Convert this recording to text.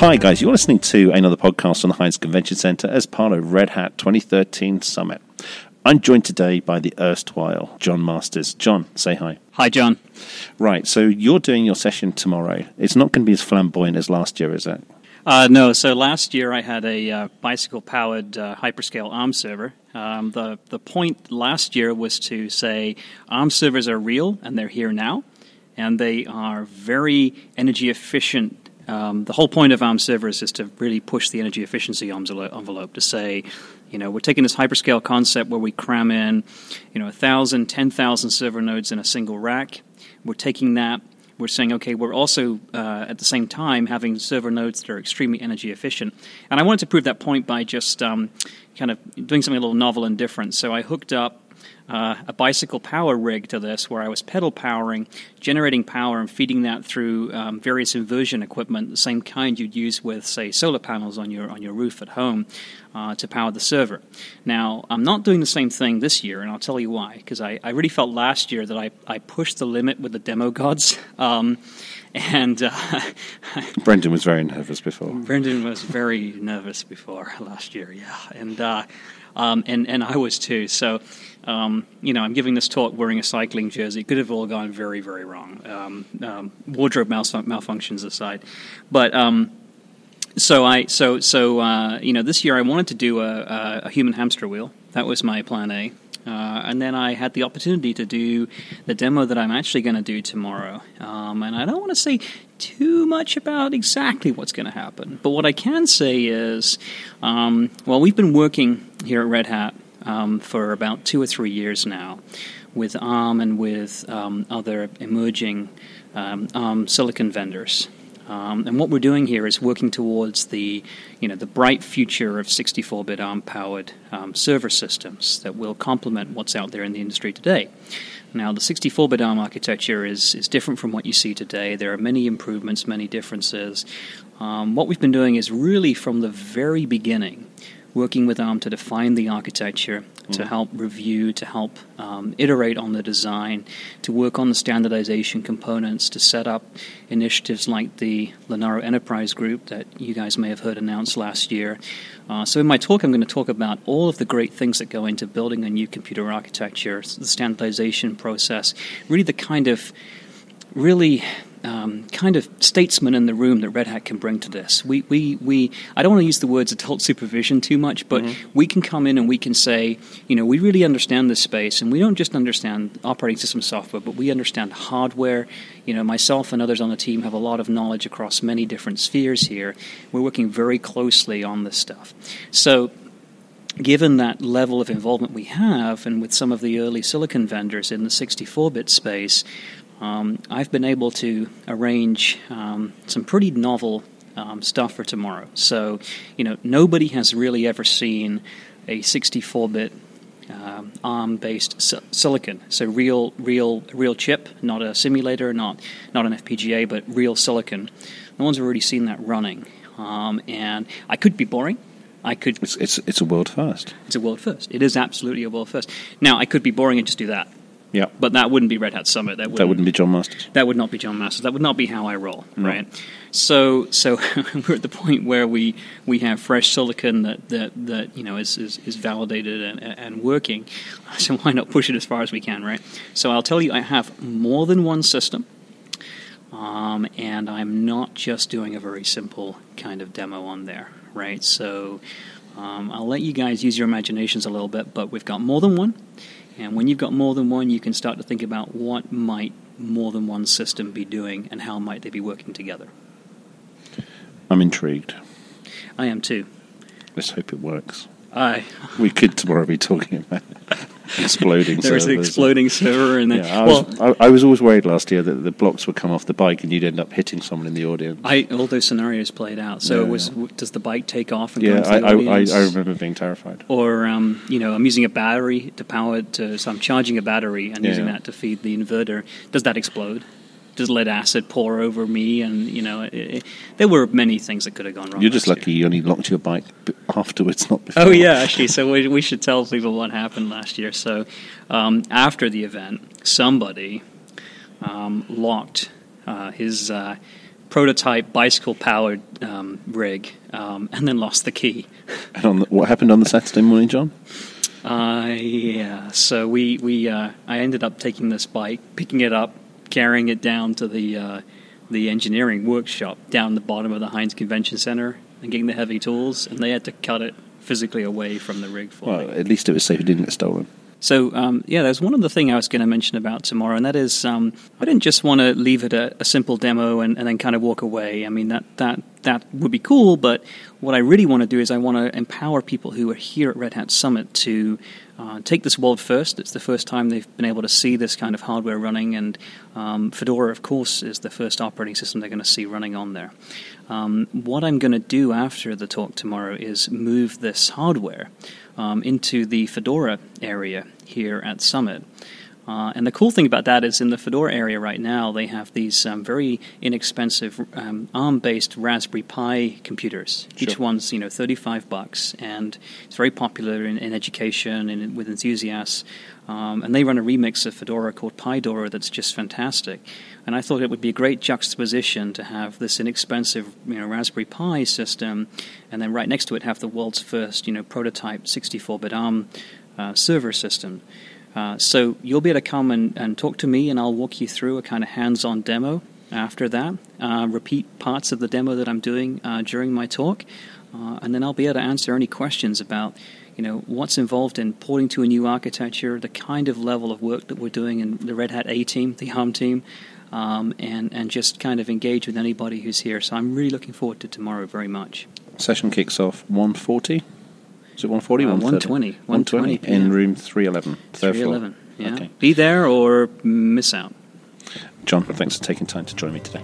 Hi, guys. You're listening to another podcast on the Hynes Convention Center as part of Red Hat 2013 Summit. I'm joined today by the erstwhile Jon Masters. Jon, say hi. Hi, John. Right, so you're doing your session tomorrow. It's not going to be as flamboyant as last year, is it? Uh, no, so last year I had a uh, bicycle powered uh, hyperscale ARM server. Um, the, the point last year was to say ARM servers are real and they're here now, and they are very energy efficient um, the whole point of ARM servers is to really push the energy efficiency envelope to say, you know, we're taking this hyperscale concept where we cram in, you know, 1,000, 10,000 server nodes in a single rack. We're taking that, we're saying, okay, we're also uh, at the same time having server nodes that are extremely energy efficient. And I wanted to prove that point by just um, kind of doing something a little novel and different. So I hooked up uh, a bicycle power rig to this where I was pedal powering, generating power, and feeding that through um, various inversion equipment, the same kind you'd use with, say, solar panels on your on your roof at home uh, to power the server. Now, I'm not doing the same thing this year, and I'll tell you why. Because I, I really felt last year that I, I pushed the limit with the demo gods. Um, and uh, Brendan was very nervous before. Brendan was very nervous before last year, yeah, and uh, um, and and I was too. So um, you know, I'm giving this talk wearing a cycling jersey. It could have all gone very, very wrong. Um, um, wardrobe malfunctions aside, but um, so I so so uh, you know, this year I wanted to do a, a, human hamster wheel. That was my plan A. Uh, and then I had the opportunity to do the demo that I'm actually going to do tomorrow. Um, and I don't want to say too much about exactly what's going to happen, but what I can say is, um, well, we've been working here at Red Hat um, for about two or three years now with ARM and with um, other emerging um, ARM silicon vendors. Um, and what we're doing here is working towards the, you know, the bright future of 64-bit ARM-powered um, server systems that will complement what's out there in the industry today. Now, the 64-bit ARM architecture is, is different from what you see today. There are many improvements, many differences. Um, what we've been doing is really from the very beginning working with ARM to define the architecture, mm. to help review, to help um, iterate on the design, to work on the standardization components, to set up initiatives like the Linaro Enterprise Group that you guys may have heard announced last year. Uh, so, in my talk, I'm going to talk about all of the great things that go into building a new computer architecture, the standardization process, really the kind of really um, kind of statesman in the room that Red Hat can bring to this. We, we, we I don't want to use the words adult supervision too much, but mm-hmm. we can come in and we can say, you know, we really understand this space, and we don't just understand operating system software, but we understand hardware. You know, myself and others on the team have a lot of knowledge across many different spheres here. We're working very closely on this stuff. So given that level of involvement we have, and with some of the early silicon vendors in the 64 bit space, um, I've been able to arrange um, some pretty novel um, stuff for tomorrow. So, you know, nobody has really ever seen a 64-bit um, ARM-based si- silicon. So, real, real, real chip, not a simulator, not not an FPGA, but real silicon. No one's already seen that running. Um, and I could be boring. I could. It's, it's, it's a world first. It's a world first. It is absolutely a world first. Now, I could be boring and just do that. Yeah. But that wouldn't be Red Hat Summit. That wouldn't, that wouldn't be Jon Masters. That would not be Jon Masters. That would not be how I roll, no. right? So, so we're at the point where we, we have fresh silicon that, that, that you know is, is, is validated and, and working. So why not push it as far as we can, right? So I'll tell you, I have more than one system, um, and I'm not just doing a very simple kind of demo on there, right? So um, I'll let you guys use your imaginations a little bit, but we've got more than one. And when you've got more than one, you can start to think about what might more than one system be doing and how might they be working together. I'm intrigued. I am too. Let's hope it works. I. We could tomorrow be talking about exploding server. There's an exploding server, and then yeah, I was, well, I, I, was always worried last year that the blocks would come off the bike and you'd end up hitting someone in the audience. I, all those scenarios played out. So yeah, was yeah. does the bike take off and yeah, go into the I, audience? I, I remember being terrified. Or um, you know, I'm using a battery to power it. To, so I'm charging a battery and using that to feed the inverter. Does that explode? Just lead acid pour over me, and you know, it, it, there were many things that could have gone wrong. You're just lucky year. you only locked your bike afterwards, not before. Oh yeah, actually, so we, we should tell people what happened last year. So um, after the event, somebody um, locked uh, his uh, prototype bicycle powered um, rig, um, and then lost the key. And on the, what happened on the Saturday morning, Jon? Uh, yeah. So we we uh, I ended up taking this bike, picking it up, carrying it down to the uh, the engineering workshop down the bottom of the Hynes Convention Center, and getting the heavy tools, and they had to cut it physically away from the rig for Well, me. at least it was safe; it didn't get stolen. So um, yeah, there's one other thing I was going to mention about tomorrow, and that is um, I didn't just want to leave it a, a simple demo and, and then kind of walk away. I mean that that that would be cool, but what I really want to do is I want to empower people who are here at Red Hat Summit to uh, take this world first. It's the first time they've been able to see this kind of hardware running, and um, Fedora, of course, is the first operating system they're going to see running on there. Um, what I'm going to do after the talk tomorrow is move this hardware um, into the Fedora area here at Summit. Uh, and the cool thing about that is in the Fedora area right now, they have these um, very inexpensive um, ARM-based Raspberry Pi computers. Each one's you know 35 bucks, and it's very popular in, in education and with enthusiasts. Um, and they run a remix of Fedora called Pidora that's just fantastic. And I thought it would be a great juxtaposition to have this inexpensive you know Raspberry Pi system, and then right next to it have the world's first you know prototype 64-bit ARM uh, server system. Uh, so you'll be able to come and, and talk to me, and I'll walk you through a kind of hands-on demo. After that, uh, repeat parts of the demo that I'm doing uh, during my talk, uh, and then I'll be able to answer any questions about, you know, what's involved in porting to a new architecture, the kind of level of work that we're doing in the Red Hat A team, the ARM team, um, and and just kind of engage with anybody who's here. So I'm really looking forward to tomorrow very much. Session kicks off 140. Is it 140? Uh, 130? 120, 120 in yeah. room 311. Third floor. 311. Yeah. Okay. Be there or miss out. Jon, thanks for taking time to join me today.